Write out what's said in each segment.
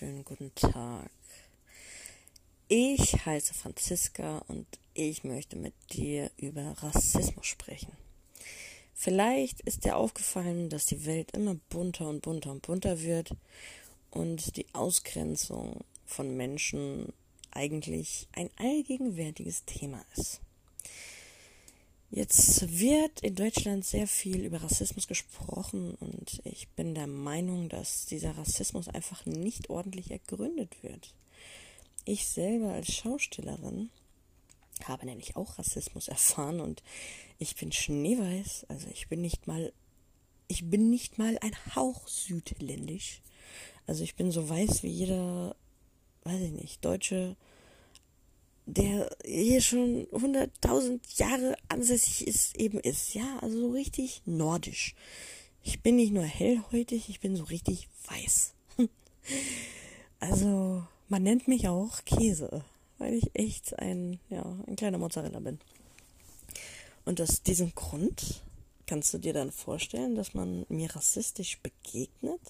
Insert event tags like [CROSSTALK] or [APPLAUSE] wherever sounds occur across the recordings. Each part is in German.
wunderschönen guten Tag. Ich heiße Franziska und ich möchte mit dir über Rassismus sprechen. Vielleicht ist dir aufgefallen, dass die Welt immer bunter und bunter und bunter wird und die Ausgrenzung von Menschen eigentlich ein allgegenwärtiges Thema ist. Jetzt wird in Deutschland sehr viel über Rassismus gesprochen und ich bin der Meinung, dass dieser Rassismus einfach nicht ordentlich ergründet wird. Ich selber als Schaustellerin habe nämlich auch Rassismus erfahren und ich bin schneeweiß, also ich bin nicht mal ich bin nicht mal ein Hauch südländisch. Also ich bin so weiß wie jeder, weiß ich nicht, deutsche der hier schon 100.000 Jahre ansässig ist, eben ist. Ja, also so richtig nordisch. Ich bin nicht nur hellhäutig, ich bin so richtig weiß. [LAUGHS] also, man nennt mich auch Käse, weil ich echt ein, ja, ein kleiner Mozzarella bin. Und aus diesem Grund kannst du dir dann vorstellen, dass man mir rassistisch begegnet?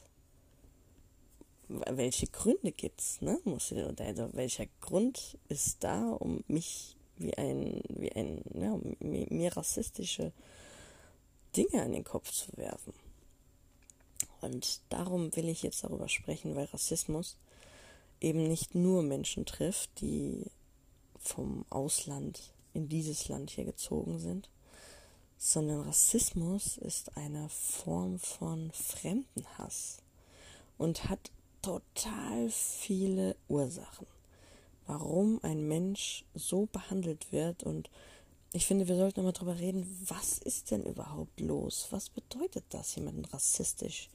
Welche Gründe gibt's, ne? Also welcher Grund ist da, um mich wie ein, wie ein, ja, um mir rassistische Dinge an den Kopf zu werfen? Und darum will ich jetzt darüber sprechen, weil Rassismus eben nicht nur Menschen trifft, die vom Ausland in dieses Land hier gezogen sind, sondern Rassismus ist eine Form von Fremdenhass und hat total viele Ursachen, warum ein Mensch so behandelt wird. Und ich finde, wir sollten mal drüber reden, was ist denn überhaupt los? Was bedeutet das, jemanden rassistisch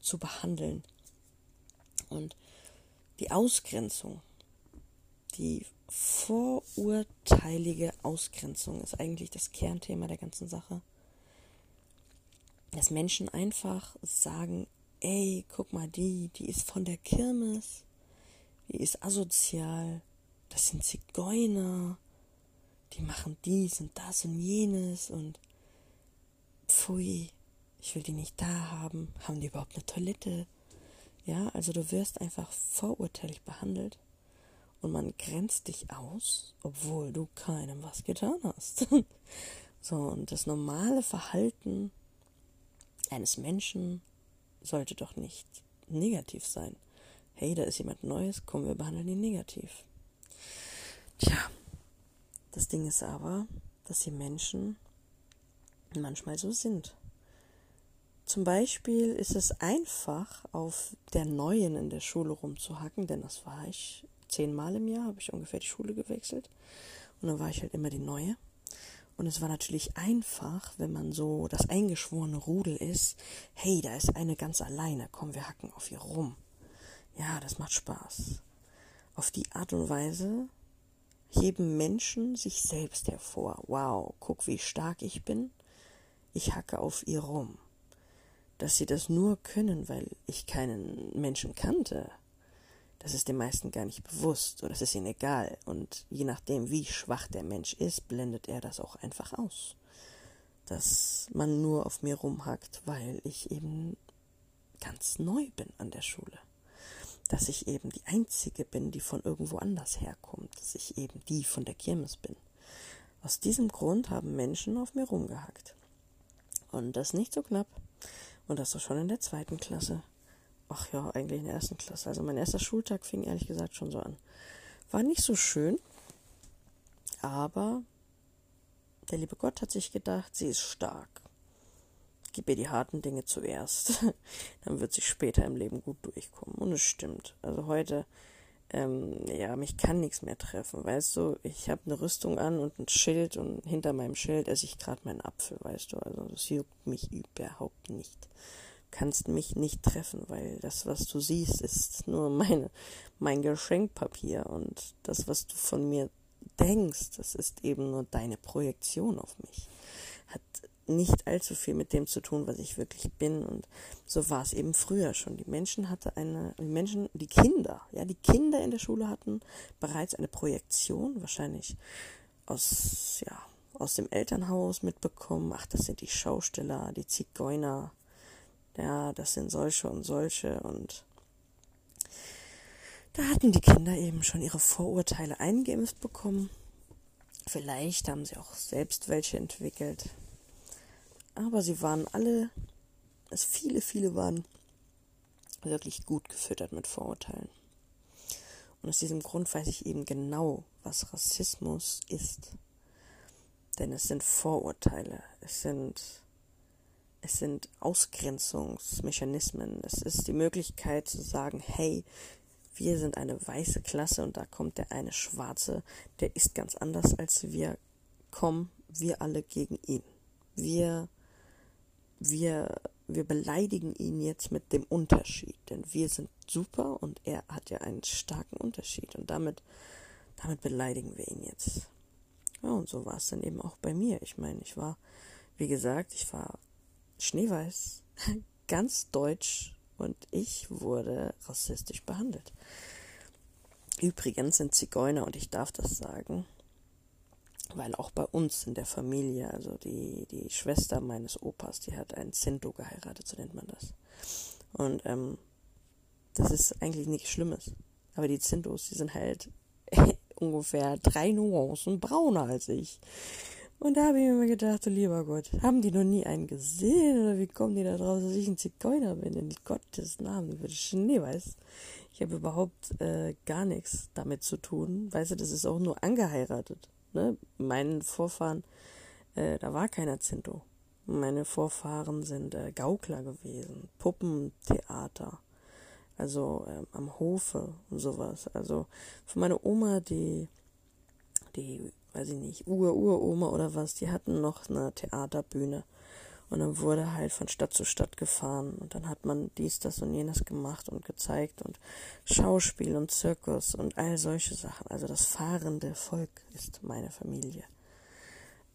zu behandeln? Und die Ausgrenzung, die vorurteilige Ausgrenzung ist eigentlich das Kernthema der ganzen Sache. Dass Menschen einfach sagen, ey, guck mal, die, die ist von der Kirmes, die ist asozial, das sind Zigeuner, die machen dies und das und jenes und pfui, ich will die nicht da haben, haben die überhaupt eine Toilette? Ja, also du wirst einfach vorurteilig behandelt und man grenzt dich aus, obwohl du keinem was getan hast. [LAUGHS] so, und das normale Verhalten eines Menschen sollte doch nicht negativ sein. Hey, da ist jemand Neues, komm, wir behandeln ihn negativ. Tja, das Ding ist aber, dass die Menschen manchmal so sind. Zum Beispiel ist es einfach, auf der Neuen in der Schule rumzuhacken, denn das war ich zehnmal im Jahr, habe ich ungefähr die Schule gewechselt. Und dann war ich halt immer die Neue. Und es war natürlich einfach, wenn man so das eingeschworene Rudel ist, hey, da ist eine ganz alleine, komm, wir hacken auf ihr rum. Ja, das macht Spaß. Auf die Art und Weise heben Menschen sich selbst hervor. Wow, guck, wie stark ich bin. Ich hacke auf ihr rum. Dass sie das nur können, weil ich keinen Menschen kannte, das ist den meisten gar nicht bewusst oder es ist ihnen egal. Und je nachdem, wie schwach der Mensch ist, blendet er das auch einfach aus. Dass man nur auf mir rumhackt, weil ich eben ganz neu bin an der Schule. Dass ich eben die Einzige bin, die von irgendwo anders herkommt. Dass ich eben die von der Kirmes bin. Aus diesem Grund haben Menschen auf mir rumgehackt. Und das nicht so knapp. Und das doch schon in der zweiten Klasse. Ach ja, eigentlich in der ersten Klasse. Also mein erster Schultag fing ehrlich gesagt schon so an. War nicht so schön, aber der liebe Gott hat sich gedacht, sie ist stark. Gib ihr die harten Dinge zuerst. [LAUGHS] Dann wird sie später im Leben gut durchkommen. Und es stimmt. Also heute, ähm, ja, mich kann nichts mehr treffen. Weißt du, ich habe eine Rüstung an und ein Schild und hinter meinem Schild esse ich gerade meinen Apfel, weißt du. Also das juckt mich überhaupt nicht kannst mich nicht treffen, weil das, was du siehst, ist nur meine, mein Geschenkpapier und das, was du von mir denkst, das ist eben nur deine Projektion auf mich. Hat nicht allzu viel mit dem zu tun, was ich wirklich bin und so war es eben früher schon. Die Menschen hatte eine, die Menschen, die Kinder, ja, die Kinder in der Schule hatten bereits eine Projektion, wahrscheinlich aus, ja, aus dem Elternhaus mitbekommen, ach, das sind die Schausteller, die Zigeuner, ja, das sind solche und solche und Da hatten die Kinder eben schon ihre Vorurteile eingeimpft bekommen. Vielleicht haben sie auch selbst welche entwickelt. Aber sie waren alle, es viele, viele waren wirklich gut gefüttert mit Vorurteilen. Und aus diesem Grund weiß ich eben genau, was Rassismus ist. Denn es sind Vorurteile, es sind, es sind Ausgrenzungsmechanismen, es ist die Möglichkeit zu sagen, hey, wir sind eine weiße Klasse und da kommt der eine schwarze, der ist ganz anders als wir, kommen wir alle gegen ihn. Wir, wir, wir beleidigen ihn jetzt mit dem Unterschied, denn wir sind super und er hat ja einen starken Unterschied und damit, damit beleidigen wir ihn jetzt. Ja, und so war es dann eben auch bei mir. Ich meine, ich war, wie gesagt, ich war schneeweiß, [LAUGHS] ganz deutsch und ich wurde rassistisch behandelt. Übrigens sind Zigeuner, und ich darf das sagen, weil auch bei uns in der Familie, also die, die Schwester meines Opas, die hat einen Zinto geheiratet, so nennt man das. Und ähm, das ist eigentlich nichts Schlimmes. Aber die Zintos, die sind halt [LAUGHS] ungefähr drei Nuancen brauner als ich. Und da habe ich mir gedacht, oh lieber Gott, haben die noch nie einen gesehen oder wie kommen die da drauf, dass ich ein Zigeuner bin? In Gottes Namen, würde Schneeweiß. Ich habe überhaupt äh, gar nichts damit zu tun. Weißt du, das ist auch nur angeheiratet. Ne? Meinen Vorfahren, äh, da war keiner Zinto. Meine Vorfahren sind äh, Gaukler gewesen, Puppentheater, also ähm, am Hofe und sowas. Also für meine Oma, die, die weiß ich nicht, Ur-Uroma oder was, die hatten noch eine Theaterbühne. Und dann wurde halt von Stadt zu Stadt gefahren und dann hat man dies, das und jenes gemacht und gezeigt und Schauspiel und Zirkus und all solche Sachen. Also das fahrende Volk ist meine Familie.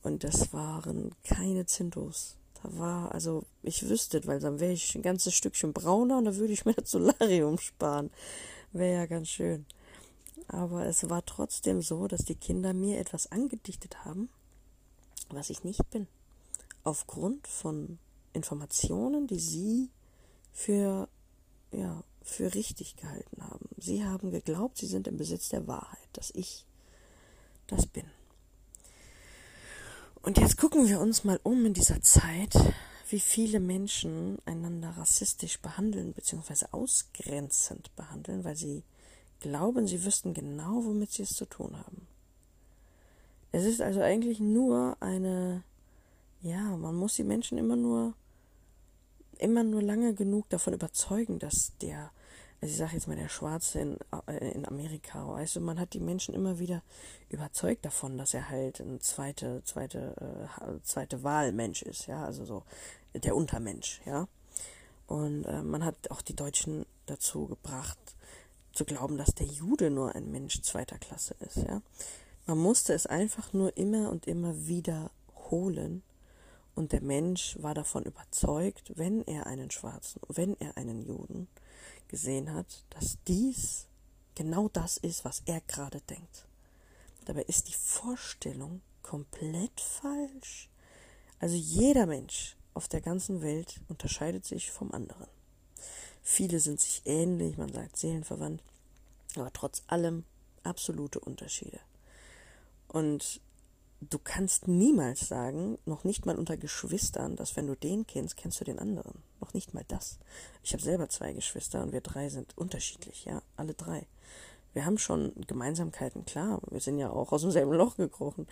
Und das waren keine Zintos. Da war, also ich wüsste, weil dann wäre ich ein ganzes Stückchen brauner und da würde ich mir das Solarium sparen. Wäre ja ganz schön. Aber es war trotzdem so, dass die Kinder mir etwas angedichtet haben, was ich nicht bin. Aufgrund von Informationen, die sie für, ja, für richtig gehalten haben. Sie haben geglaubt, sie sind im Besitz der Wahrheit, dass ich das bin. Und jetzt gucken wir uns mal um in dieser Zeit, wie viele Menschen einander rassistisch behandeln bzw. ausgrenzend behandeln, weil sie glauben, sie wüssten genau, womit sie es zu tun haben. Es ist also eigentlich nur eine, ja, man muss die Menschen immer nur, immer nur lange genug davon überzeugen, dass der, also ich sage jetzt mal der Schwarze in, äh, in Amerika, weißt man hat die Menschen immer wieder überzeugt davon, dass er halt ein zweite, zweite, äh, zweite Wahlmensch ist, ja, also so der Untermensch, ja. Und äh, man hat auch die Deutschen dazu gebracht, zu glauben, dass der Jude nur ein Mensch zweiter Klasse ist, ja. Man musste es einfach nur immer und immer wiederholen und der Mensch war davon überzeugt, wenn er einen Schwarzen, wenn er einen Juden gesehen hat, dass dies genau das ist, was er gerade denkt. Dabei ist die Vorstellung komplett falsch. Also jeder Mensch auf der ganzen Welt unterscheidet sich vom anderen. Viele sind sich ähnlich, man sagt seelenverwandt, aber trotz allem absolute Unterschiede. Und du kannst niemals sagen, noch nicht mal unter Geschwistern, dass wenn du den kennst, kennst du den anderen. Noch nicht mal das. Ich habe selber zwei Geschwister und wir drei sind unterschiedlich, ja, alle drei. Wir haben schon Gemeinsamkeiten, klar. Wir sind ja auch aus demselben Loch gekrochen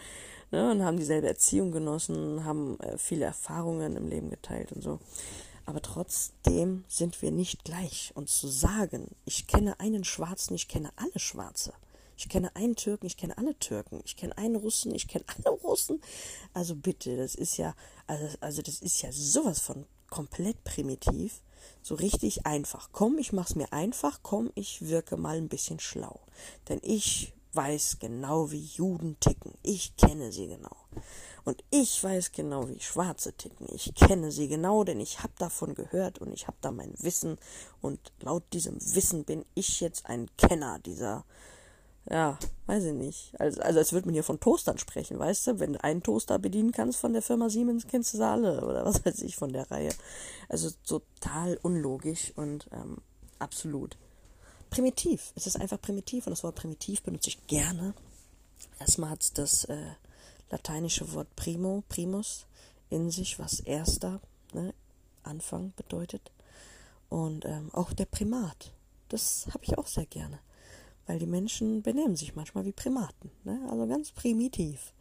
ne, und haben dieselbe Erziehung genossen, haben äh, viele Erfahrungen im Leben geteilt und so aber trotzdem sind wir nicht gleich. Und zu sagen, ich kenne einen Schwarzen, ich kenne alle Schwarze, ich kenne einen Türken, ich kenne alle Türken, ich kenne einen Russen, ich kenne alle Russen. Also bitte, das ist ja, also, also das ist ja sowas von komplett primitiv, so richtig einfach. Komm, ich mach's mir einfach, komm, ich wirke mal ein bisschen schlau. Denn ich weiß genau, wie Juden ticken. Ich kenne sie genau. Und ich weiß genau, wie Schwarze ticken. Ich kenne sie genau, denn ich habe davon gehört und ich habe da mein Wissen. Und laut diesem Wissen bin ich jetzt ein Kenner dieser, ja, weiß ich nicht. Also, also als würde man hier von Toastern sprechen, weißt du? Wenn du einen Toaster bedienen kannst von der Firma Siemens, kennst du sie alle oder was weiß ich von der Reihe. Also total unlogisch und ähm, absolut primitiv. Es ist einfach primitiv und das Wort primitiv benutze ich gerne. Erstmal hat es das äh, lateinische Wort primo, primus in sich, was erster, ne, Anfang bedeutet. Und ähm, auch der Primat, das habe ich auch sehr gerne. Weil die Menschen benehmen sich manchmal wie Primaten, ne? also ganz primitiv.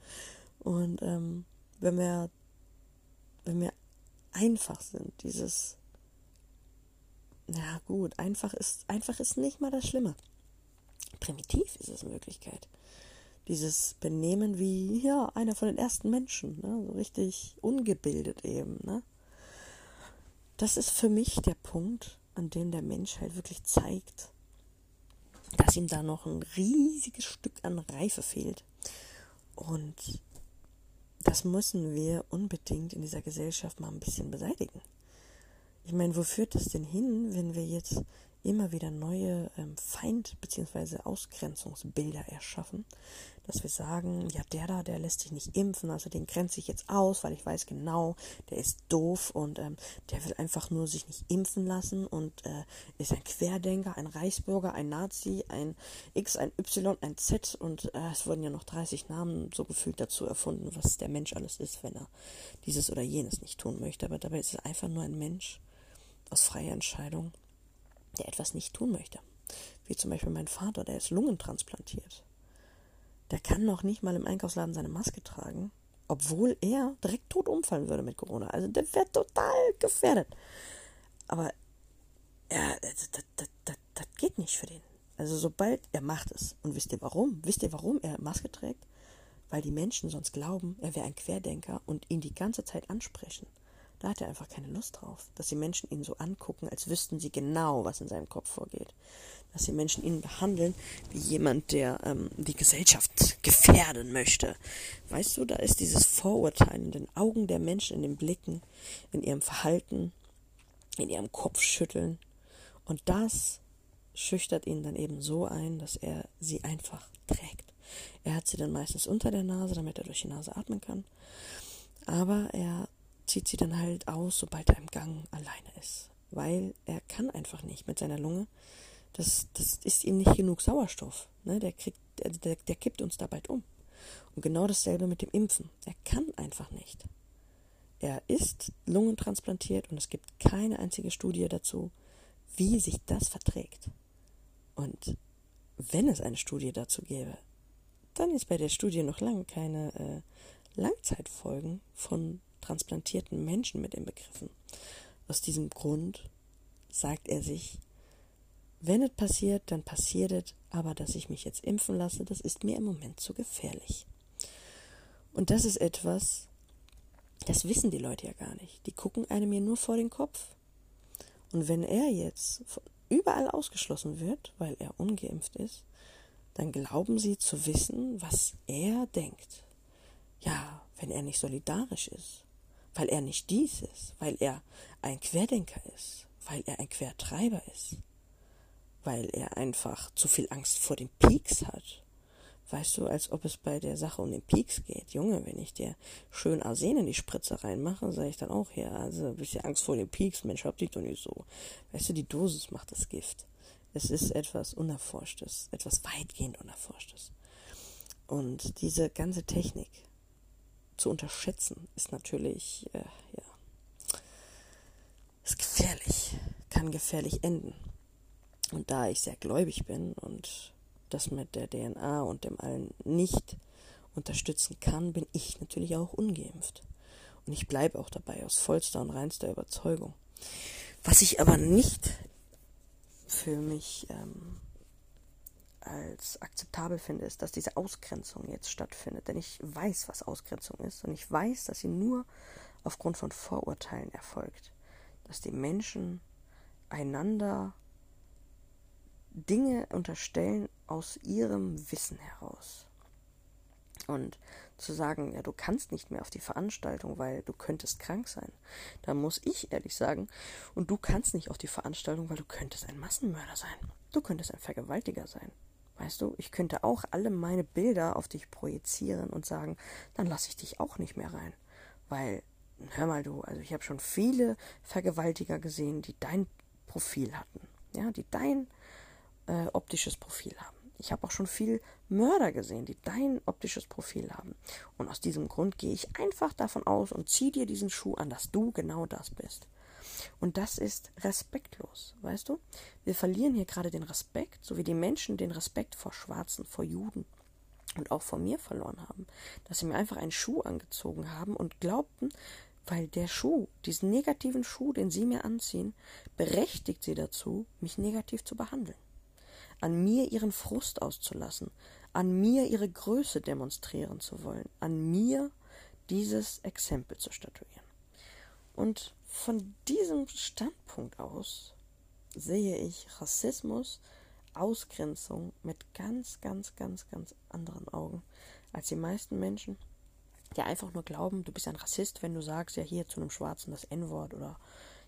Und ähm, wenn wir, wenn wir einfach sind, dieses, ja gut, einfach ist, einfach ist nicht mal das Schlimme. Primitiv ist es in Wirklichkeit. Dieses Benehmen wie, ja, einer von den ersten Menschen, ne? so richtig ungebildet eben, ne? Das ist für mich der Punkt, an dem der Mensch halt wirklich zeigt, dass ihm da noch ein riesiges Stück an Reife fehlt. Und das müssen wir unbedingt in dieser Gesellschaft mal ein bisschen beseitigen. Ich meine, wo führt das denn hin, wenn wir jetzt immer wieder neue ähm, Feind- bzw. Ausgrenzungsbilder erschaffen, dass wir sagen, ja, der da, der lässt sich nicht impfen, also den grenze ich jetzt aus, weil ich weiß genau, der ist doof und ähm, der will einfach nur sich nicht impfen lassen und äh, ist ein Querdenker, ein Reichsbürger, ein Nazi, ein X, ein Y, ein Z und äh, es wurden ja noch 30 Namen so gefühlt dazu erfunden, was der Mensch alles ist, wenn er dieses oder jenes nicht tun möchte. Aber dabei ist es einfach nur ein Mensch aus freier Entscheidung der etwas nicht tun möchte. Wie zum Beispiel mein Vater, der ist lungentransplantiert. Der kann noch nicht mal im Einkaufsladen seine Maske tragen, obwohl er direkt tot umfallen würde mit Corona. Also der wäre total gefährdet. Aber er, das, das, das, das geht nicht für den. Also sobald er macht es. Und wisst ihr warum? Wisst ihr, warum er Maske trägt? Weil die Menschen sonst glauben, er wäre ein Querdenker und ihn die ganze Zeit ansprechen. Da hat er einfach keine Lust drauf, dass die Menschen ihn so angucken, als wüssten sie genau, was in seinem Kopf vorgeht. Dass die Menschen ihn behandeln wie jemand, der ähm, die Gesellschaft gefährden möchte. Weißt du, da ist dieses Vorurteil in den Augen der Menschen, in den Blicken, in ihrem Verhalten, in ihrem Kopfschütteln. Und das schüchtert ihn dann eben so ein, dass er sie einfach trägt. Er hat sie dann meistens unter der Nase, damit er durch die Nase atmen kann. Aber er zieht sie dann halt aus, sobald er im Gang alleine ist. Weil er kann einfach nicht mit seiner Lunge. Das, das ist ihm nicht genug Sauerstoff. Ne? Der, kriegt, der, der kippt uns da bald um. Und genau dasselbe mit dem Impfen. Er kann einfach nicht. Er ist lungentransplantiert und es gibt keine einzige Studie dazu, wie sich das verträgt. Und wenn es eine Studie dazu gäbe, dann ist bei der Studie noch lange keine äh, Langzeitfolgen von transplantierten Menschen mit den Begriffen. Aus diesem Grund sagt er sich, wenn es passiert, dann passiert es, aber dass ich mich jetzt impfen lasse, das ist mir im Moment zu gefährlich. Und das ist etwas, das wissen die Leute ja gar nicht. Die gucken einem mir nur vor den Kopf. Und wenn er jetzt überall ausgeschlossen wird, weil er ungeimpft ist, dann glauben sie zu wissen, was er denkt. Ja, wenn er nicht solidarisch ist, weil er nicht dies ist, weil er ein Querdenker ist, weil er ein Quertreiber ist, weil er einfach zu viel Angst vor den Peaks hat. Weißt du, als ob es bei der Sache um den Peaks geht. Junge, wenn ich dir schön Arsen in die Spritze reinmache, sage ich dann auch, ja, also ein bisschen Angst vor den Peaks, Mensch, hab dich doch nicht so. Weißt du, die Dosis macht das Gift. Es ist etwas Unerforschtes, etwas weitgehend Unerforschtes. Und diese ganze Technik, zu unterschätzen ist natürlich, äh, ja, ist gefährlich, kann gefährlich enden. Und da ich sehr gläubig bin und das mit der DNA und dem allen nicht unterstützen kann, bin ich natürlich auch ungeimpft. Und ich bleibe auch dabei aus vollster und reinster Überzeugung. Was ich aber nicht für mich ähm, als akzeptabel finde, ist, dass diese Ausgrenzung jetzt stattfindet. Denn ich weiß, was Ausgrenzung ist und ich weiß, dass sie nur aufgrund von Vorurteilen erfolgt. Dass die Menschen einander Dinge unterstellen aus ihrem Wissen heraus. Und zu sagen, ja, du kannst nicht mehr auf die Veranstaltung, weil du könntest krank sein. Da muss ich ehrlich sagen, und du kannst nicht auf die Veranstaltung, weil du könntest ein Massenmörder sein. Du könntest ein Vergewaltiger sein. Weißt du, ich könnte auch alle meine Bilder auf dich projizieren und sagen, dann lasse ich dich auch nicht mehr rein. Weil, hör mal du, also ich habe schon viele Vergewaltiger gesehen, die dein Profil hatten. Ja, die dein äh, optisches Profil haben. Ich habe auch schon viel Mörder gesehen, die dein optisches Profil haben. Und aus diesem Grund gehe ich einfach davon aus und ziehe dir diesen Schuh an, dass du genau das bist. Und das ist respektlos, weißt du? Wir verlieren hier gerade den Respekt, so wie die Menschen den Respekt vor Schwarzen, vor Juden und auch vor mir verloren haben. Dass sie mir einfach einen Schuh angezogen haben und glaubten, weil der Schuh, diesen negativen Schuh, den sie mir anziehen, berechtigt sie dazu, mich negativ zu behandeln. An mir ihren Frust auszulassen, an mir ihre Größe demonstrieren zu wollen, an mir dieses Exempel zu statuieren. Und von diesem Standpunkt aus sehe ich Rassismus, Ausgrenzung mit ganz, ganz, ganz, ganz anderen Augen als die meisten Menschen, die einfach nur glauben, du bist ein Rassist, wenn du sagst, ja hier zu einem Schwarzen das N-Wort oder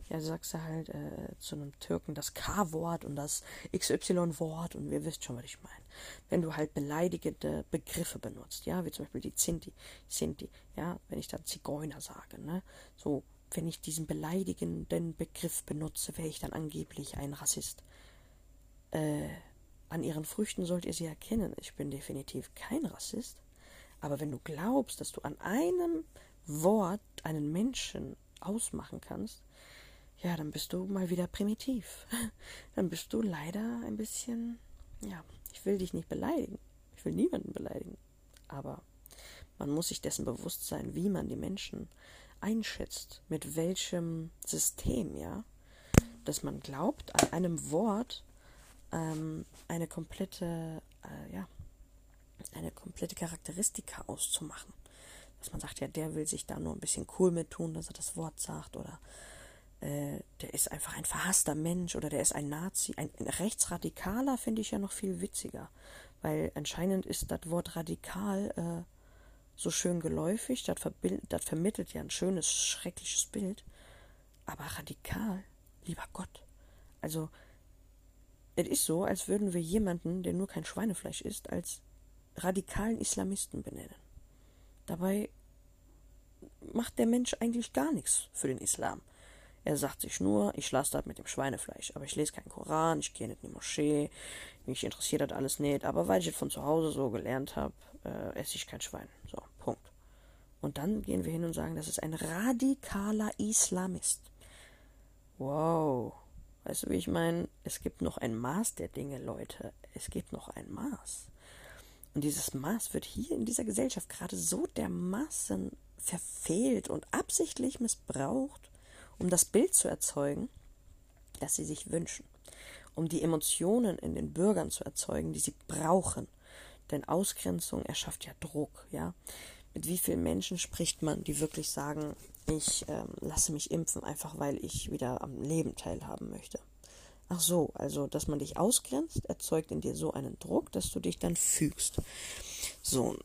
ja, sagst du halt äh, zu einem Türken das K-Wort und das XY-Wort und wir wisst schon, was ich meine. Wenn du halt beleidigende Begriffe benutzt, ja, wie zum Beispiel die Sinti, Sinti, ja, wenn ich da Zigeuner sage, ne, so wenn ich diesen beleidigenden Begriff benutze, wäre ich dann angeblich ein Rassist. Äh, an ihren Früchten sollt ihr sie erkennen. Ich bin definitiv kein Rassist. Aber wenn du glaubst, dass du an einem Wort einen Menschen ausmachen kannst, ja, dann bist du mal wieder primitiv. [LAUGHS] Dann bist du leider ein bisschen, ja, ich will dich nicht beleidigen. Ich will niemanden beleidigen. Aber man muss sich dessen bewusst sein, wie man die Menschen einschätzt, mit welchem System, ja, dass man glaubt, an einem Wort ähm, eine komplette, äh, ja, eine komplette Charakteristika auszumachen. Dass man sagt, ja, der will sich da nur ein bisschen cool mit tun, dass er das Wort sagt, oder äh, der ist einfach ein verhasster Mensch, oder der ist ein Nazi. Ein, ein Rechtsradikaler finde ich ja noch viel witziger, weil anscheinend ist das Wort radikal äh, so schön geläufig, das, das vermittelt ja ein schönes, schreckliches Bild, aber radikal, lieber Gott. Also, es ist so, als würden wir jemanden, der nur kein Schweinefleisch isst, als radikalen Islamisten benennen. Dabei macht der Mensch eigentlich gar nichts für den Islam. Er sagt sich nur, ich lasse das mit dem Schweinefleisch, aber ich lese keinen Koran, ich gehe nicht in die Moschee, mich interessiert das alles nicht, aber weil ich es von zu Hause so gelernt habe, äh, esse ich kein Schwein. So, Punkt. Und dann gehen wir hin und sagen, das ist ein radikaler Islamist. Wow. Weißt du, wie ich meine? Es gibt noch ein Maß der Dinge, Leute. Es gibt noch ein Maß. Und dieses Maß wird hier in dieser Gesellschaft gerade so dermaßen verfehlt und absichtlich missbraucht, um das Bild zu erzeugen, das sie sich wünschen, um die Emotionen in den Bürgern zu erzeugen, die sie brauchen, denn Ausgrenzung erschafft ja Druck, ja. Mit wie vielen Menschen spricht man, die wirklich sagen, ich ähm, lasse mich impfen, einfach weil ich wieder am Leben teilhaben möchte. Ach so, also, dass man dich ausgrenzt, erzeugt in dir so einen Druck, dass du dich dann fügst. So,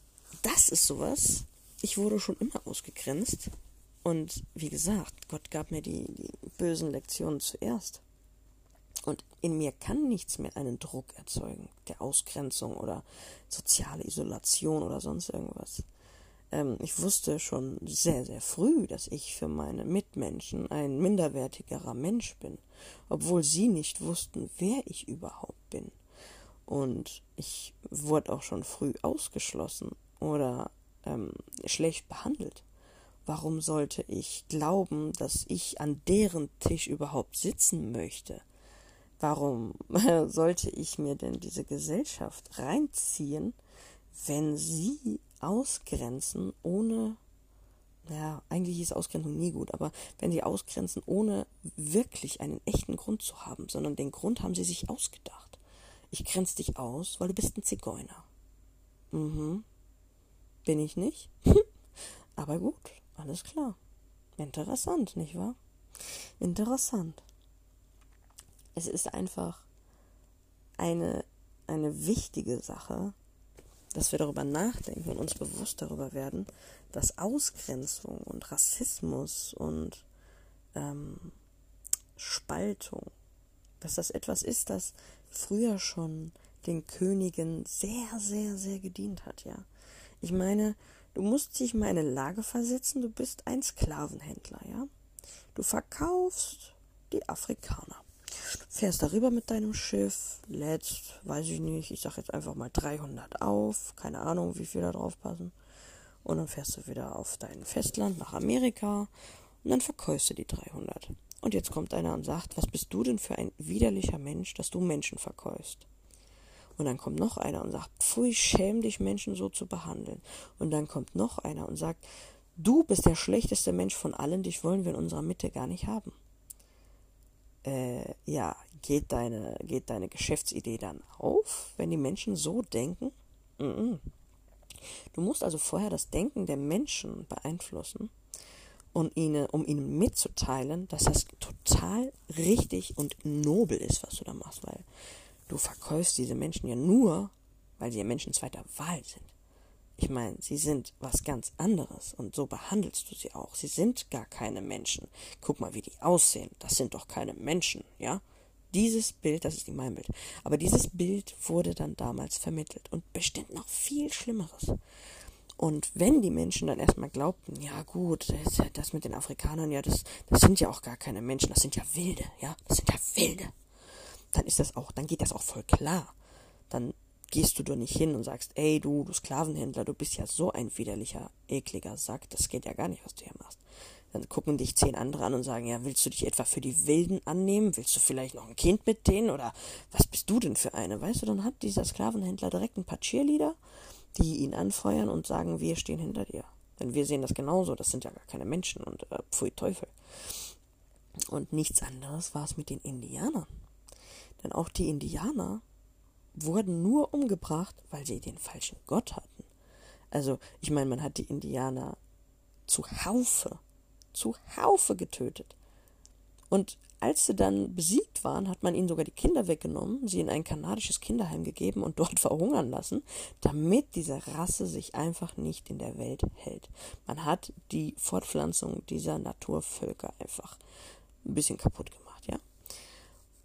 das ist sowas. Ich wurde schon immer ausgegrenzt. Und wie gesagt, Gott gab mir die, die bösen Lektionen zuerst. Und in mir kann nichts mehr einen Druck erzeugen, der Ausgrenzung oder soziale Isolation oder sonst irgendwas. Ähm, ich wusste schon sehr, sehr früh, dass ich für meine Mitmenschen ein minderwertigerer Mensch bin, obwohl sie nicht wussten, wer ich überhaupt bin. Und ich wurde auch schon früh ausgeschlossen oder ähm, schlecht behandelt. Warum sollte ich glauben, dass ich an deren Tisch überhaupt sitzen möchte? Warum [LAUGHS] sollte ich mir denn diese Gesellschaft reinziehen, wenn sie ausgrenzen, ohne, naja, eigentlich ist Ausgrenzung nie gut, aber wenn sie ausgrenzen, ohne wirklich einen echten Grund zu haben, sondern den Grund haben sie sich ausgedacht. Ich grenze dich aus, weil du bist ein Zigeuner. Mhm. Bin ich nicht? [LAUGHS] aber gut, alles klar. Interessant, nicht wahr? Interessant es ist einfach eine, eine wichtige Sache, dass wir darüber nachdenken und uns bewusst darüber werden, dass Ausgrenzung und Rassismus und ähm, Spaltung, dass das etwas ist, das früher schon den Königen sehr, sehr, sehr gedient hat, ja. Ich meine, du musst dich mal in eine Lage versetzen, du bist ein Sklavenhändler, ja. Du verkaufst die Afrikaner. Fährst darüber mit deinem Schiff, lädst, weiß ich nicht, ich sag jetzt einfach mal 300 auf, keine Ahnung, wie viel da drauf passen. Und dann fährst du wieder auf dein Festland nach Amerika und dann verkaufst du die 300. Und jetzt kommt einer und sagt, was bist du denn für ein widerlicher Mensch, dass du Menschen verkaufst? Und dann kommt noch einer und sagt, pfui, schäm dich, Menschen so zu behandeln. Und dann kommt noch einer und sagt, du bist der schlechteste Mensch von allen, dich wollen wir in unserer Mitte gar nicht haben. Äh, ja, geht deine, geht deine Geschäftsidee dann auf, wenn die Menschen so denken? Mm -mm. Du musst also vorher das Denken der Menschen beeinflussen und ihnen, um ihnen mitzuteilen, dass das total richtig und nobel ist, was du da machst, weil du verkaufst diese Menschen ja nur, weil sie ja Menschen zweiter Wahl sind. Ich meine, sie sind was ganz anderes und so behandelst du sie auch. Sie sind gar keine Menschen. Guck mal, wie die aussehen. Das sind doch keine Menschen, ja? Dieses Bild, das ist nicht mein Bild, aber dieses Bild wurde dann damals vermittelt und bestimmt noch viel Schlimmeres. Und wenn die Menschen dann erstmal glaubten, ja gut, das, das mit den Afrikanern, ja, das, das sind ja auch gar keine Menschen, das sind ja Wilde, ja, das sind ja Wilde, dann ist das auch, dann geht das auch voll klar. Dann gehst du doch nicht hin und sagst, ey du, du Sklavenhändler, du bist ja so ein widerlicher, ekliger Sack, das geht ja gar nicht, was du hier machst. Dann gucken dich zehn andere an und sagen, ja, willst du dich etwa für die Wilden annehmen? Willst du vielleicht noch ein Kind mit denen? Oder was bist du denn für eine? Weißt du, dann hat dieser Sklavenhändler direkt ein paar Cheerleader die ihn anfeuern und sagen, wir stehen hinter dir. Denn wir sehen das genauso, das sind ja gar keine Menschen und äh, pfui Teufel. Und nichts anderes war es mit den Indianern. Denn auch die Indianer wurden nur umgebracht, weil sie den falschen Gott hatten. Also, ich meine, man hat die Indianer zu Haufe, zu Haufe getötet. Und als sie dann besiegt waren, hat man ihnen sogar die Kinder weggenommen, sie in ein kanadisches Kinderheim gegeben und [LAUGHS] dort verhungern lassen, damit diese Rasse sich einfach nicht in der Welt hält. Man hat die Fortpflanzung dieser Naturvölker einfach ein bisschen kaputt gemacht, ja.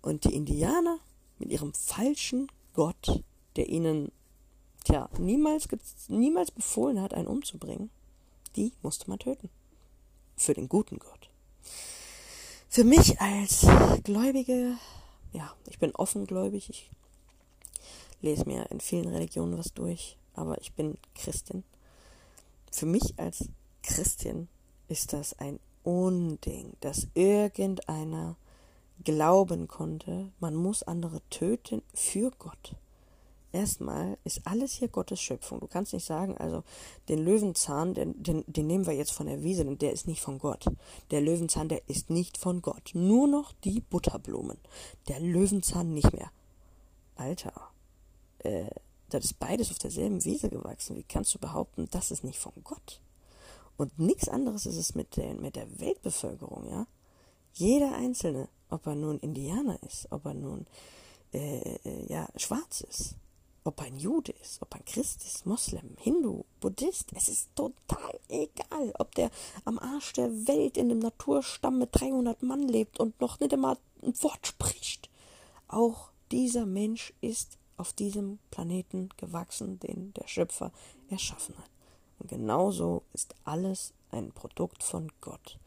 Und die Indianer mit ihrem falschen Gott, der ihnen tja, niemals, niemals befohlen hat, einen umzubringen, die musste man töten. Für den guten Gott. Für mich als Gläubige, ja, ich bin offengläubig, ich lese mir in vielen Religionen was durch, aber ich bin Christin. Für mich als Christin ist das ein Unding, dass irgendeiner glauben konnte, man muss andere töten für Gott erstmal ist alles hier Gottes Schöpfung. Du kannst nicht sagen, also den Löwenzahn, den, den, den nehmen wir jetzt von der Wiese, denn der ist nicht von Gott. Der Löwenzahn, der ist nicht von Gott. Nur noch die Butterblumen. Der Löwenzahn nicht mehr. Alter, äh, das ist beides auf derselben Wiese gewachsen. Wie kannst du behaupten, das ist nicht von Gott? Und nichts anderes ist es mit der, mit der Weltbevölkerung, ja? Jeder Einzelne, ob er nun Indianer ist, ob er nun äh, äh, ja, schwarz ist, ob ein Jude ist, ob ein Christ ist, Moslem, Hindu, Buddhist, es ist total egal, ob der am Arsch der Welt in einem Naturstamm mit 300 Mann lebt und noch nicht einmal ein Wort spricht. Auch dieser Mensch ist auf diesem Planeten gewachsen, den der Schöpfer erschaffen hat. Und genauso ist alles ein Produkt von Gott.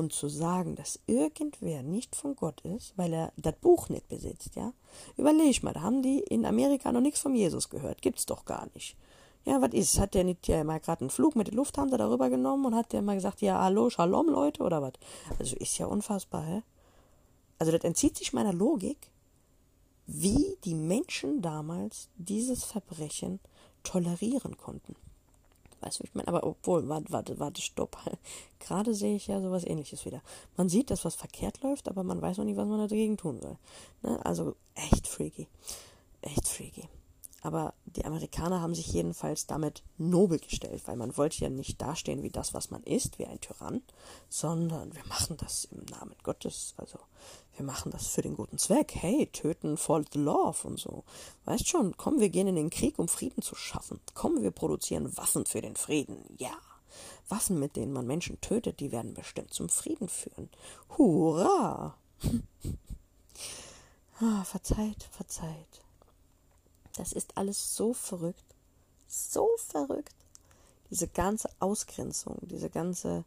Und zu sagen, dass irgendwer nicht von Gott ist, weil er das Buch nicht besitzt, ja? Überleg mal, da haben die in Amerika noch nichts von Jesus gehört. Gibt's doch gar nicht. Ja, was ist? Hat der nicht ja mal gerade einen Flug mit der Lufthansa darüber genommen und hat der mal gesagt, ja, hallo, Shalom, Leute, oder was? Also ist ja unfassbar, hä? Also das entzieht sich meiner Logik, wie die Menschen damals dieses Verbrechen tolerieren konnten. Weißt du, ich meine, aber obwohl, warte, warte, warte, stopp. [LAUGHS] Gerade sehe ich ja sowas ähnliches wieder. Man sieht, dass was verkehrt läuft, aber man weiß noch nicht, was man dagegen tun soll. Ne? Also echt freaky. Echt freaky. Aber die Amerikaner haben sich jedenfalls damit nobel gestellt, weil man wollte ja nicht dastehen wie das, was man ist, wie ein Tyrann, sondern wir machen das im Namen Gottes. Also wir machen das für den guten Zweck. Hey, töten for the love und so. Weißt schon, komm, wir gehen in den Krieg, um Frieden zu schaffen. Komm, wir produzieren Waffen für den Frieden. Ja. Waffen, mit denen man Menschen tötet, die werden bestimmt zum Frieden führen. Hurra! [LAUGHS] ah, verzeiht, verzeiht. Das ist alles so verrückt. So verrückt. Diese ganze Ausgrenzung, diese ganze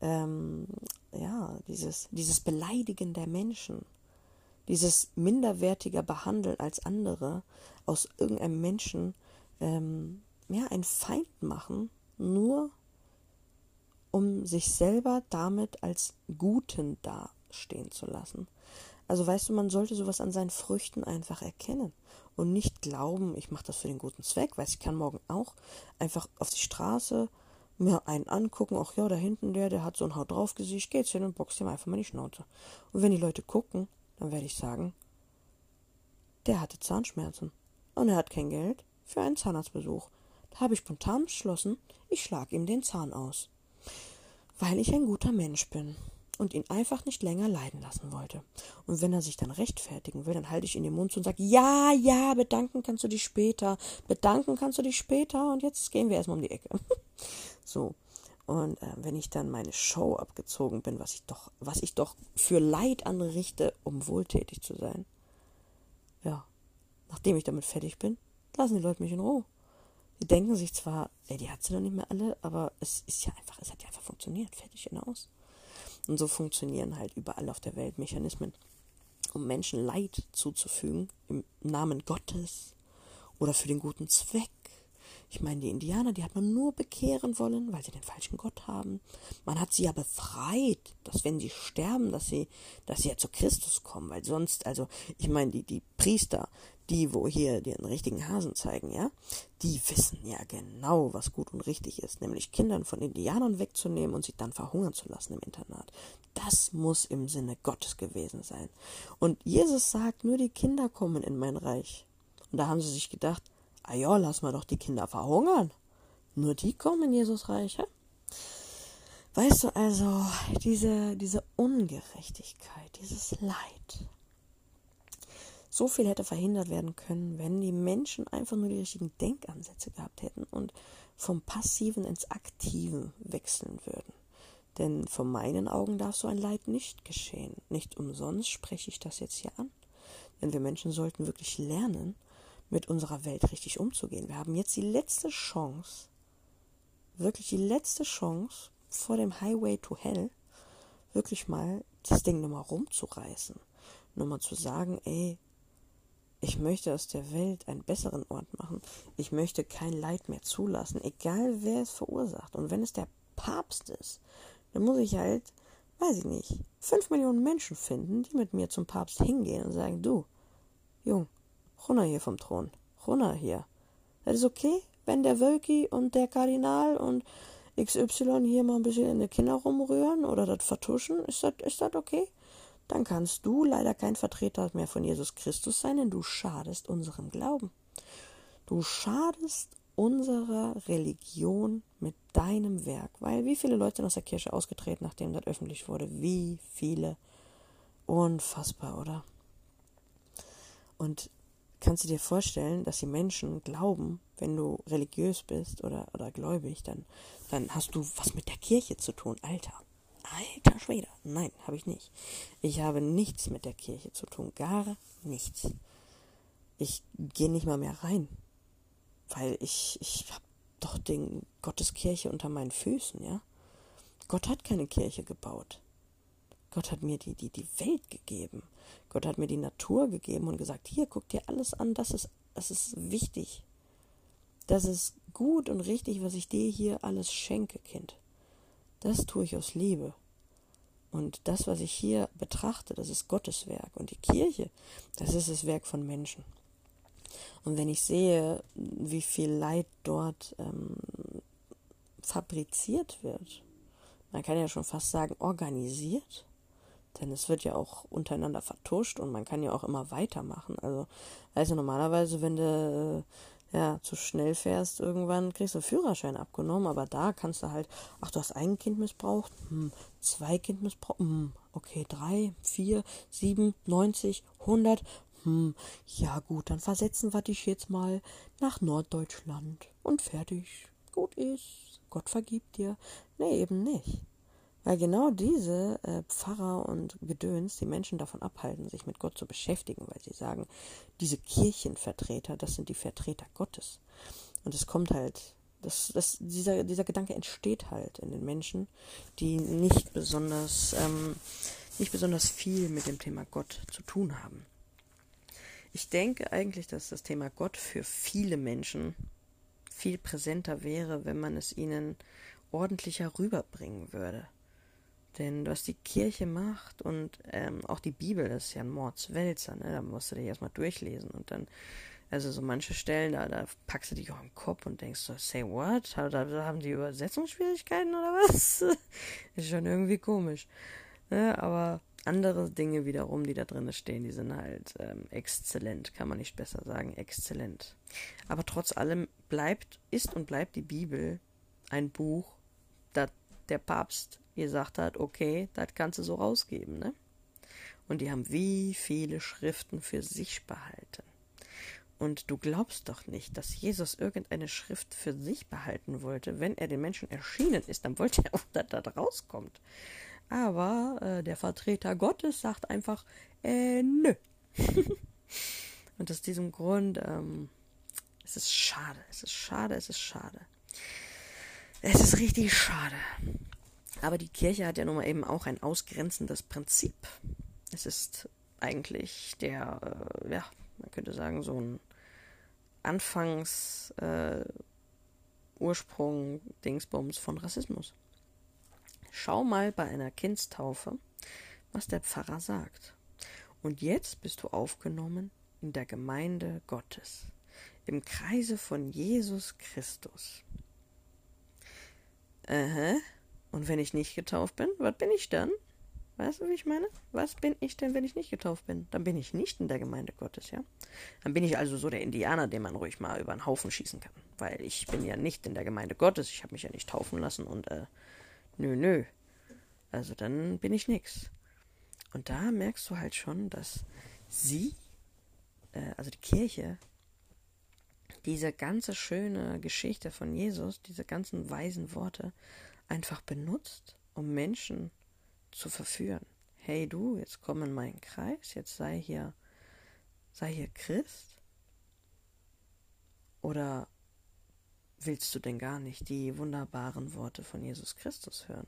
ähm, ja, dieses, dieses Beleidigen der Menschen, dieses minderwertiger Behandeln als andere aus irgendeinem Menschen ähm, ja, einen Feind machen, nur um sich selber damit als Guten dastehen zu lassen. Also weißt du, man sollte sowas an seinen Früchten einfach erkennen und nicht glauben, ich mache das für den guten Zweck, weil ich kann morgen auch einfach auf die Straße mir einen angucken, ach ja, da hinten der, der hat so ein Haut drauf Gesicht, geht's hin und boxt ihm einfach mal die Schnauze. Und wenn die Leute gucken, dann werde ich sagen, der hatte Zahnschmerzen und er hat kein Geld für einen Zahnarztbesuch. Da habe ich spontan beschlossen, ich schlage ihm den Zahn aus, weil ich ein guter Mensch bin und ihn einfach nicht länger leiden lassen wollte. Und wenn er sich dann rechtfertigen will, dann halte ich ihn den Mund zu und sage, ja, ja, bedanken kannst du dich später, bedanken kannst du dich später und jetzt gehen wir erstmal um die Ecke. [LAUGHS] so. Und äh, wenn ich dann meine Show abgezogen bin, was ich doch, was ich doch für Leid anrichte, um wohltätig zu sein, ja, nachdem ich damit fertig bin, lassen die Leute mich in Ruhe. Die denken sich zwar, ey, die hat sie doch nicht mehr alle, aber es ist ja einfach, es hat ja einfach funktioniert, fertig und aus. Und so funktionieren halt überall auf der Welt Mechanismen, um Menschen Leid zuzufügen im Namen Gottes oder für den guten Zweck. Ich meine, die Indianer, die hat man nur bekehren wollen, weil sie den falschen Gott haben. Man hat sie ja befreit, dass wenn sie sterben, dass sie, dass sie ja zu Christus kommen, weil sonst, also, ich meine, die, die Priester, die, wo hier den richtigen Hasen zeigen, ja, die wissen ja genau, was gut und richtig ist, nämlich Kindern von Indianern wegzunehmen und sie dann verhungern zu lassen im Internat. Das muss im Sinne Gottes gewesen sein. Und Jesus sagt, nur die Kinder kommen in mein Reich. Und da haben sie sich gedacht, ah ja, lass mal doch die Kinder verhungern. Nur die kommen in Jesus Reich, ja? Weißt du also, diese, diese Ungerechtigkeit, dieses Leid, so viel hätte verhindert werden können, wenn die Menschen einfach nur die richtigen Denkansätze gehabt hätten und vom Passiven ins Aktive wechseln würden. Denn von meinen Augen darf so ein Leid nicht geschehen. Nicht umsonst spreche ich das jetzt hier an. Denn wir Menschen sollten wirklich lernen, mit unserer Welt richtig umzugehen. Wir haben jetzt die letzte Chance, wirklich die letzte Chance vor dem Highway to Hell, wirklich mal das Ding nochmal rumzureißen. Nochmal zu sagen, ey, ich möchte aus der Welt einen besseren Ort machen. Ich möchte kein Leid mehr zulassen, egal wer es verursacht. Und wenn es der Papst ist, dann muss ich halt, weiß ich nicht, fünf Millionen Menschen finden, die mit mir zum Papst hingehen und sagen, du, Jung, runter hier vom Thron, runter hier. Das ist okay, wenn der Wölki und der Kardinal und XY hier mal ein bisschen in die Kinder rumrühren oder das vertuschen, ist das, ist okay? dann kannst du leider kein Vertreter mehr von Jesus Christus sein, denn du schadest unserem Glauben. Du schadest unserer Religion mit deinem Werk. Weil wie viele Leute sind aus der Kirche ausgetreten, nachdem das öffentlich wurde? Wie viele? Unfassbar, oder? Und kannst du dir vorstellen, dass die Menschen glauben, wenn du religiös bist oder, oder gläubig, dann, dann hast du was mit der Kirche zu tun. Alter, Alter Schwede. Nein, habe ich nicht. Ich habe nichts mit der Kirche zu tun. Gar nichts. Ich gehe nicht mal mehr rein. Weil ich, ich habe doch den Gotteskirche unter meinen Füßen, ja. Gott hat keine Kirche gebaut. Gott hat mir die, die, die Welt gegeben. Gott hat mir die Natur gegeben und gesagt, hier, guck dir alles an, das ist, das ist wichtig. Das ist gut und richtig, was ich dir hier alles schenke, Kind. Das tue ich aus Liebe. Und das, was ich hier betrachte, das ist Gottes Werk. Und die Kirche, das ist das Werk von Menschen. Und wenn ich sehe, wie viel Leid dort ähm, fabriziert wird, man kann ja schon fast sagen organisiert, denn es wird ja auch untereinander vertuscht und man kann ja auch immer weitermachen. Also, also normalerweise, wenn du ja, zu schnell fährst, irgendwann kriegst du Führerschein abgenommen, aber da kannst du halt, ach, du hast ein Kind missbraucht, hm, zwei Kind missbraucht, hm, okay, drei, vier, sieben, neunzig, hundert, hm, ja gut, dann versetzen wir dich jetzt mal nach Norddeutschland. Und fertig, gut ist, Gott vergibt dir. Nee, eben nicht. Weil genau diese äh, Pfarrer und Gedöns die Menschen davon abhalten, sich mit Gott zu beschäftigen, weil sie sagen, diese Kirchenvertreter, das sind die Vertreter Gottes. Und es kommt halt, das, das, dieser, dieser Gedanke entsteht halt in den Menschen, die nicht besonders, ähm, nicht besonders viel mit dem Thema Gott zu tun haben. Ich denke eigentlich, dass das Thema Gott für viele Menschen viel präsenter wäre, wenn man es ihnen ordentlicher rüberbringen würde. Denn was die Kirche macht und ähm, auch die Bibel, ist ja ein Mordswälzer, ne? da musst du dich erstmal durchlesen und dann, also so manche Stellen, da, da packst du dich auch im Kopf und denkst so, say what? Da, da haben die Übersetzungsschwierigkeiten oder was? [LAUGHS] ist schon irgendwie komisch. Ne? Aber andere Dinge wiederum, die da drin stehen, die sind halt ähm, exzellent, kann man nicht besser sagen, exzellent. Aber trotz allem bleibt, ist und bleibt die Bibel ein Buch, das der Papst gesagt hat, okay, das kannst du so rausgeben, ne? Und die haben wie viele Schriften für sich behalten. Und du glaubst doch nicht, dass Jesus irgendeine Schrift für sich behalten wollte. Wenn er den Menschen erschienen ist, dann wollte er auch, [LAUGHS] dass das rauskommt. Aber äh, der Vertreter Gottes sagt einfach, äh, nö. [LAUGHS] Und aus diesem Grund, ähm, es ist schade, es ist schade, es ist schade. Es ist richtig schade. Aber die Kirche hat ja nun mal eben auch ein ausgrenzendes Prinzip. Es ist eigentlich der, äh, ja, man könnte sagen, so ein Anfangs äh, Dingsbums von Rassismus. Schau mal bei einer Kindstaufe, was der Pfarrer sagt. Und jetzt bist du aufgenommen in der Gemeinde Gottes, im Kreise von Jesus Christus. Aha. Und wenn ich nicht getauft bin, was bin ich dann? Weißt du, wie ich meine? Was bin ich denn, wenn ich nicht getauft bin? Dann bin ich nicht in der Gemeinde Gottes, ja? Dann bin ich also so der Indianer, den man ruhig mal über den Haufen schießen kann. Weil ich bin ja nicht in der Gemeinde Gottes, ich habe mich ja nicht taufen lassen und äh, Nö, nö. Also dann bin ich nix. Und da merkst du halt schon, dass sie, äh, also die Kirche, diese ganze schöne Geschichte von Jesus, diese ganzen weisen Worte, einfach benutzt, um Menschen zu verführen. Hey du, jetzt komm in meinen Kreis, jetzt sei hier, sei hier Christ. Oder willst du denn gar nicht die wunderbaren Worte von Jesus Christus hören?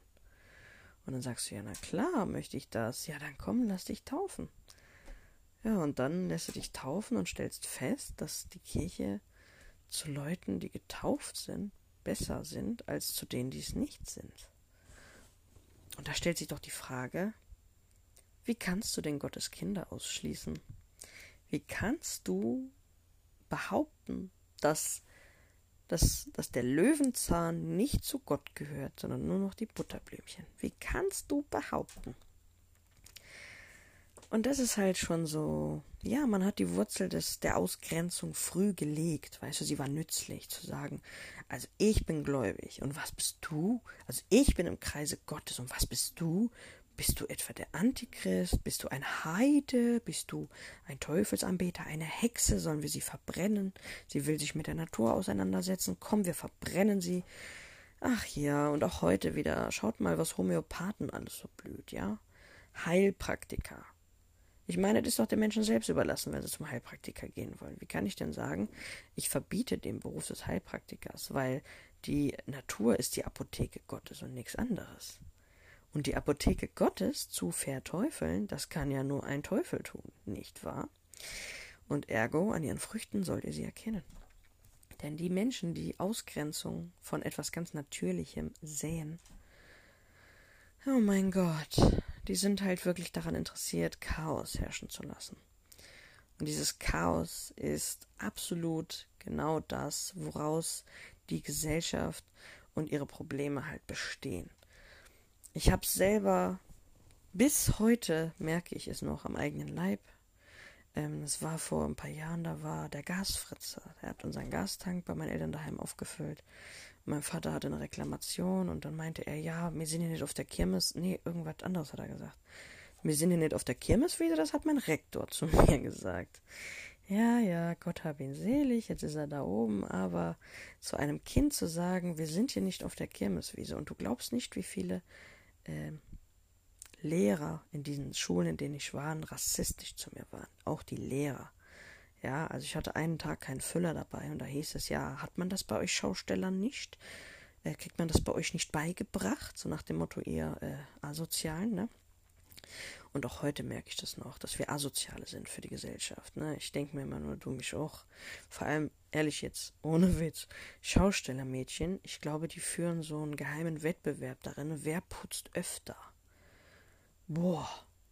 Und dann sagst du, ja, na klar, möchte ich das. Ja, dann komm, lass dich taufen. Ja, und dann lässt du dich taufen und stellst fest, dass die Kirche zu Leuten, die getauft sind, besser sind als zu denen, die es nicht sind. Und da stellt sich doch die Frage, wie kannst du denn Gottes Kinder ausschließen? Wie kannst du behaupten, dass dass, dass der Löwenzahn nicht zu Gott gehört, sondern nur noch die Butterblümchen. Wie kannst du behaupten? Und das ist halt schon so, ja, man hat die Wurzel des, der Ausgrenzung früh gelegt, weißt du, sie war nützlich zu sagen, also ich bin gläubig und was bist du? Also ich bin im Kreise Gottes und was bist du? Bist du etwa der Antichrist? Bist du ein Heide? Bist du ein Teufelsanbeter, eine Hexe? Sollen wir sie verbrennen? Sie will sich mit der Natur auseinandersetzen. Komm, wir verbrennen sie. Ach ja, und auch heute wieder. Schaut mal, was Homöopathen alles so blüht, ja? Heilpraktiker. Ich meine, das ist doch den Menschen selbst überlassen, wenn sie zum Heilpraktiker gehen wollen. Wie kann ich denn sagen, ich verbiete den Beruf des Heilpraktikers, weil die Natur ist die Apotheke Gottes und nichts anderes. Und die Apotheke Gottes zu verteufeln, das kann ja nur ein Teufel tun, nicht wahr? Und ergo, an ihren Früchten sollt ihr sie erkennen. Denn die Menschen, die Ausgrenzung von etwas ganz Natürlichem säen, oh mein Gott, die sind halt wirklich daran interessiert, Chaos herrschen zu lassen. Und dieses Chaos ist absolut genau das, woraus die Gesellschaft und ihre Probleme halt bestehen. Ich habe selber, bis heute merke ich es noch am eigenen Leib. Ähm, es war vor ein paar Jahren, da war der Gasfritzer. Er hat unseren Gastank bei meinen Eltern daheim aufgefüllt. Mein Vater hatte eine Reklamation und dann meinte er, ja, wir sind hier nicht auf der Kirmes. Nee, irgendwas anderes hat er gesagt. Wir sind hier nicht auf der Kirmes wieder, das hat mein Rektor zu [LAUGHS] mir gesagt. Ja, ja, Gott hab ihn selig, jetzt ist er da oben, aber zu einem Kind zu sagen, wir sind hier nicht auf der Kirmeswiese und du glaubst nicht, wie viele äh, Lehrer in diesen Schulen, in denen ich war, rassistisch zu mir waren. Auch die Lehrer. Ja, also ich hatte einen Tag keinen Füller dabei und da hieß es ja, hat man das bei euch Schaustellern nicht? Äh, kriegt man das bei euch nicht beigebracht? So nach dem Motto eher äh, asozialen, ne? Und auch heute merke ich das noch, dass wir Asoziale sind für die Gesellschaft. Ne? Ich denke mir immer nur, du mich auch. Vor allem, ehrlich jetzt, ohne Witz, Schaustellermädchen, ich glaube, die führen so einen geheimen Wettbewerb darin, wer putzt öfter. Boah,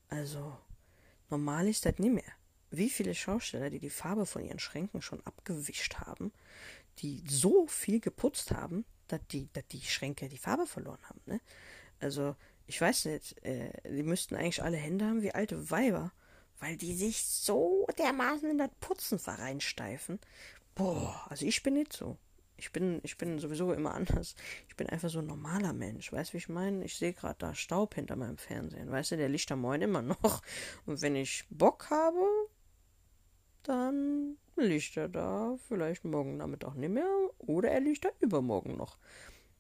also, normal ist das nicht mehr. Wie viele Schausteller, die die Farbe von ihren Schränken schon abgewischt haben, die so viel geputzt haben, dass die, dass die Schränke die Farbe verloren haben. Ne? Also, ich weiß nicht, äh, die müssten eigentlich alle Hände haben wie alte Weiber, weil die sich so dermaßen in das Putzen vereinsteifen. Boah, also ich bin nicht so. Ich bin, ich bin sowieso immer anders. Ich bin einfach so ein normaler Mensch. Weißt du, wie ich meine? Ich sehe gerade da Staub hinter meinem Fernsehen. Weißt du, der liegt da moin immer noch. Und wenn ich Bock habe, dann liegt er da vielleicht morgen auch nicht mehr. Oder er liegt da übermorgen noch.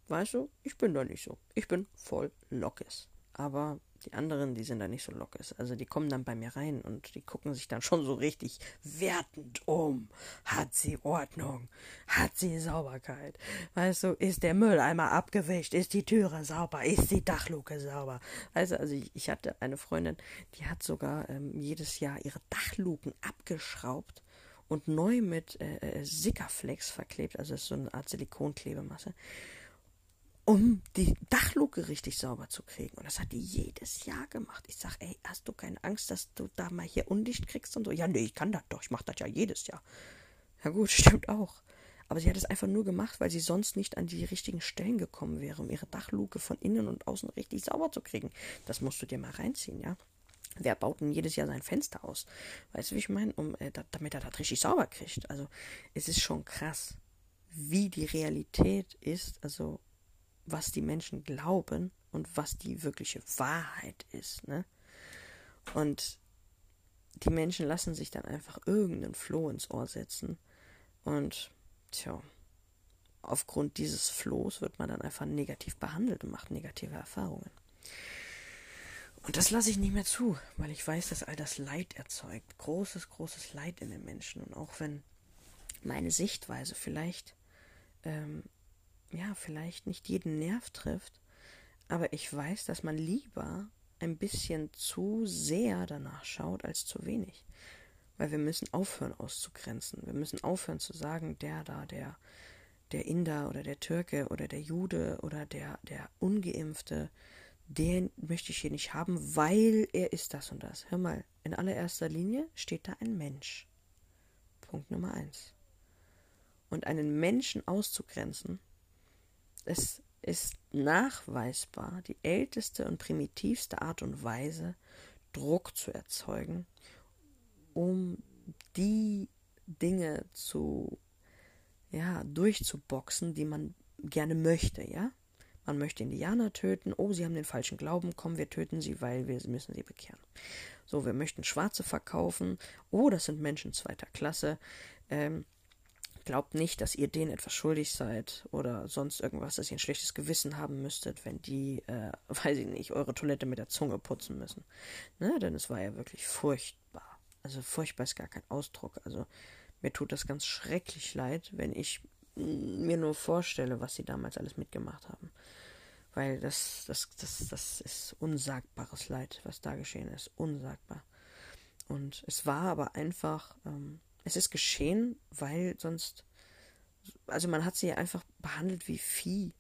Weißt du, ich bin da nicht so. Ich bin voll lockes. Aber die anderen, die sind da nicht so lockes. Also die kommen dann bei mir rein und die gucken sich dann schon so richtig wertend um. Hat sie Ordnung? Hat sie Sauberkeit? Weißt du, ist der Mülleimer abgewischt? Ist die Türe sauber? Ist die Dachluke sauber? Weißt du, also ich, ich hatte eine Freundin, die hat sogar ähm, jedes Jahr ihre Dachluken abgeschraubt und neu mit äh, äh Sickerflex verklebt. Also ist so eine Art Silikonklebemasse um die Dachluke richtig sauber zu kriegen. Und das hat die jedes Jahr gemacht. Ich sag, ey, hast du keine Angst, dass du da mal hier undicht kriegst und so? Ja, nee, ich kann das doch. Ich mach das ja jedes Jahr. Ja gut, [LAUGHS] stimmt auch. Aber sie hat es einfach nur gemacht, weil sie sonst nicht an die richtigen Stellen gekommen wäre, um ihre Dachluke von innen und außen richtig sauber zu kriegen. Das musst du dir mal reinziehen, ja. Wer baut denn jedes Jahr sein Fenster aus? Weißt du, wie ich meine? Um, äh, damit er das richtig sauber kriegt. Also, es ist schon krass, wie die Realität ist. Also, was die Menschen glauben und was die wirkliche Wahrheit ist. Ne? Und die Menschen lassen sich dann einfach irgendeinen Floh ins Ohr setzen. Und tja, aufgrund dieses Flohs wird man dann einfach negativ behandelt und macht negative Erfahrungen. Und das lasse ich nicht mehr zu, weil ich weiß, dass all das Leid erzeugt. Großes, großes Leid in den Menschen. Und auch wenn meine Sichtweise vielleicht ähm, ja, vielleicht nicht jeden Nerv trifft, aber ich weiß, dass man lieber ein bisschen zu sehr danach schaut als zu wenig. Weil wir müssen aufhören auszugrenzen. Wir müssen aufhören zu sagen, der da, der, der Inder oder der Türke oder der Jude oder der, der Ungeimpfte, den möchte ich hier nicht haben, weil er ist das und das. Hör mal, in allererster Linie steht da ein Mensch. Punkt Nummer eins. Und einen Menschen auszugrenzen, es ist nachweisbar die älteste und primitivste Art und Weise, Druck zu erzeugen, um die Dinge zu ja, durchzuboxen, die man gerne möchte, ja? Man möchte Indianer töten, oh, sie haben den falschen Glauben, komm, wir töten sie, weil wir müssen sie bekehren. So, wir möchten Schwarze verkaufen, oh, das sind Menschen zweiter Klasse, ähm, Glaubt nicht, dass ihr denen etwas schuldig seid oder sonst irgendwas, dass ihr ein schlechtes Gewissen haben müsstet, wenn die, äh, [LAUGHS] weiß ich nicht, eure Toilette mit der Zunge putzen müssen. Ne? Denn es war ja wirklich furchtbar. Also furchtbar ist gar kein Ausdruck. Also mir tut das ganz schrecklich leid, wenn ich mir nur vorstelle, was sie damals alles mitgemacht haben. Weil das, das, das, das ist unsagbares Leid, was da geschehen ist. Unsagbar. Und es war aber einfach ähm, es ist geschehen, weil sonst, also man hat sie einfach behandelt wie Vieh,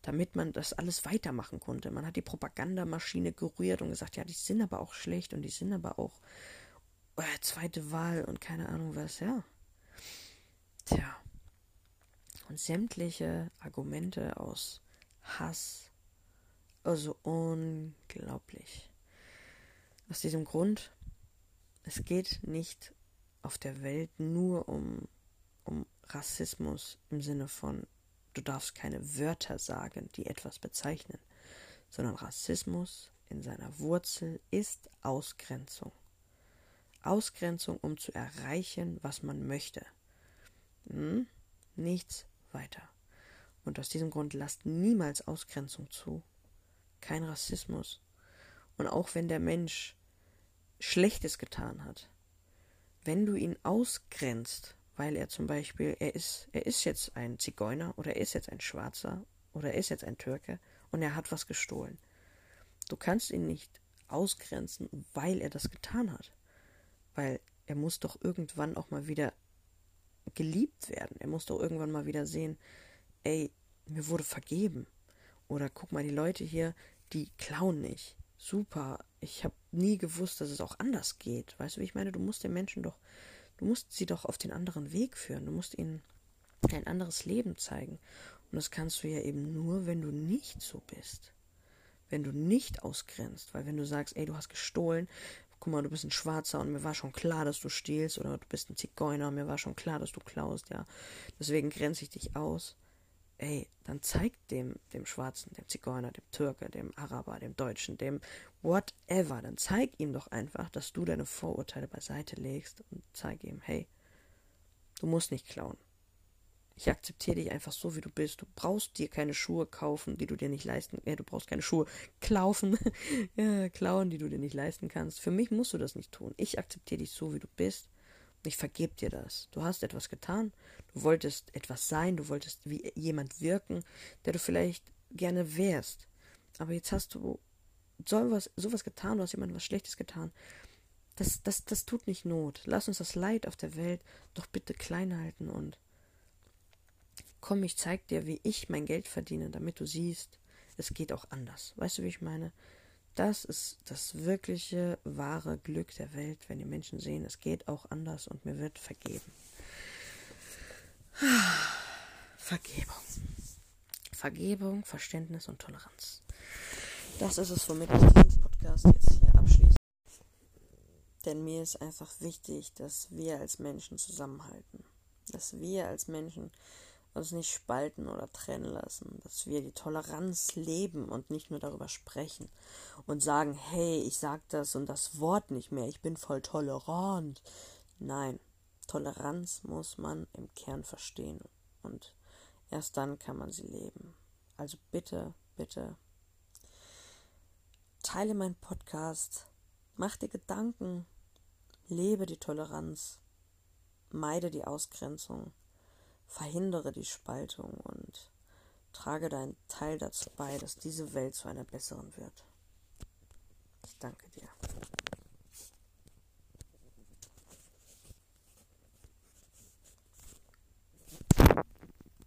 damit man das alles weitermachen konnte. Man hat die Propagandamaschine gerührt und gesagt, ja, die sind aber auch schlecht und die sind aber auch äh, zweite Wahl und keine Ahnung was, ja. Tja. Und sämtliche Argumente aus Hass, also unglaublich. Aus diesem Grund, es geht nicht auf der Welt nur um, um Rassismus im Sinne von, du darfst keine Wörter sagen, die etwas bezeichnen, sondern Rassismus in seiner Wurzel ist Ausgrenzung. Ausgrenzung, um zu erreichen, was man möchte. Hm? Nichts weiter. Und aus diesem Grund lasst niemals Ausgrenzung zu. Kein Rassismus. Und auch wenn der Mensch Schlechtes getan hat, wenn du ihn ausgrenzt, weil er zum Beispiel, er ist, er ist jetzt ein Zigeuner oder er ist jetzt ein Schwarzer oder er ist jetzt ein Türke und er hat was gestohlen. Du kannst ihn nicht ausgrenzen, weil er das getan hat. Weil er muss doch irgendwann auch mal wieder geliebt werden. Er muss doch irgendwann mal wieder sehen, ey, mir wurde vergeben. Oder guck mal, die Leute hier, die klauen nicht. Super. Ich habe nie gewusst, dass es auch anders geht. Weißt du, wie ich meine? Du musst den Menschen doch, du musst sie doch auf den anderen Weg führen. Du musst ihnen ein anderes Leben zeigen. Und das kannst du ja eben nur, wenn du nicht so bist. Wenn du nicht ausgrenzt. Weil wenn du sagst, ey, du hast gestohlen, guck mal, du bist ein Schwarzer und mir war schon klar, dass du stiehlst, oder du bist ein Zigeuner und mir war schon klar, dass du klaust, ja. Deswegen grenze ich dich aus. Ey, dann zeig dem, dem Schwarzen, dem Zigeuner, dem Türke, dem Araber, dem Deutschen, dem whatever, dann zeig ihm doch einfach, dass du deine Vorurteile beiseite legst und zeig ihm, hey, du musst nicht klauen. Ich akzeptiere dich einfach so, wie du bist. Du brauchst dir keine Schuhe kaufen, die du dir nicht leisten äh, Du brauchst keine Schuhe klaufen, [LAUGHS] klauen, die du dir nicht leisten kannst. Für mich musst du das nicht tun. Ich akzeptiere dich so, wie du bist. Ich vergebe dir das. Du hast etwas getan. Du wolltest etwas sein. Du wolltest wie jemand wirken, der du vielleicht gerne wärst. Aber jetzt hast du sowas, sowas getan. Du hast jemandem was Schlechtes getan. Das, das, das tut nicht Not. Lass uns das Leid auf der Welt doch bitte klein halten und komm, ich zeig dir, wie ich mein Geld verdiene, damit du siehst, es geht auch anders. Weißt du, wie ich meine? Das ist das wirkliche, wahre Glück der Welt, wenn die Menschen sehen, es geht auch anders und mir wird vergeben. Vergebung. Vergebung, Verständnis und Toleranz. Das ist es, womit ich diesen Podcast jetzt hier abschließe. Denn mir ist einfach wichtig, dass wir als Menschen zusammenhalten. Dass wir als Menschen uns nicht spalten oder trennen lassen, dass wir die Toleranz leben und nicht nur darüber sprechen und sagen, hey, ich sag das und das Wort nicht mehr, ich bin voll tolerant. Nein, Toleranz muss man im Kern verstehen und erst dann kann man sie leben. Also bitte, bitte, teile meinen Podcast, mach dir Gedanken, lebe die Toleranz, meide die Ausgrenzung verhindere die Spaltung und trage deinen Teil dazu bei, dass diese Welt zu einer besseren wird. Ich danke dir.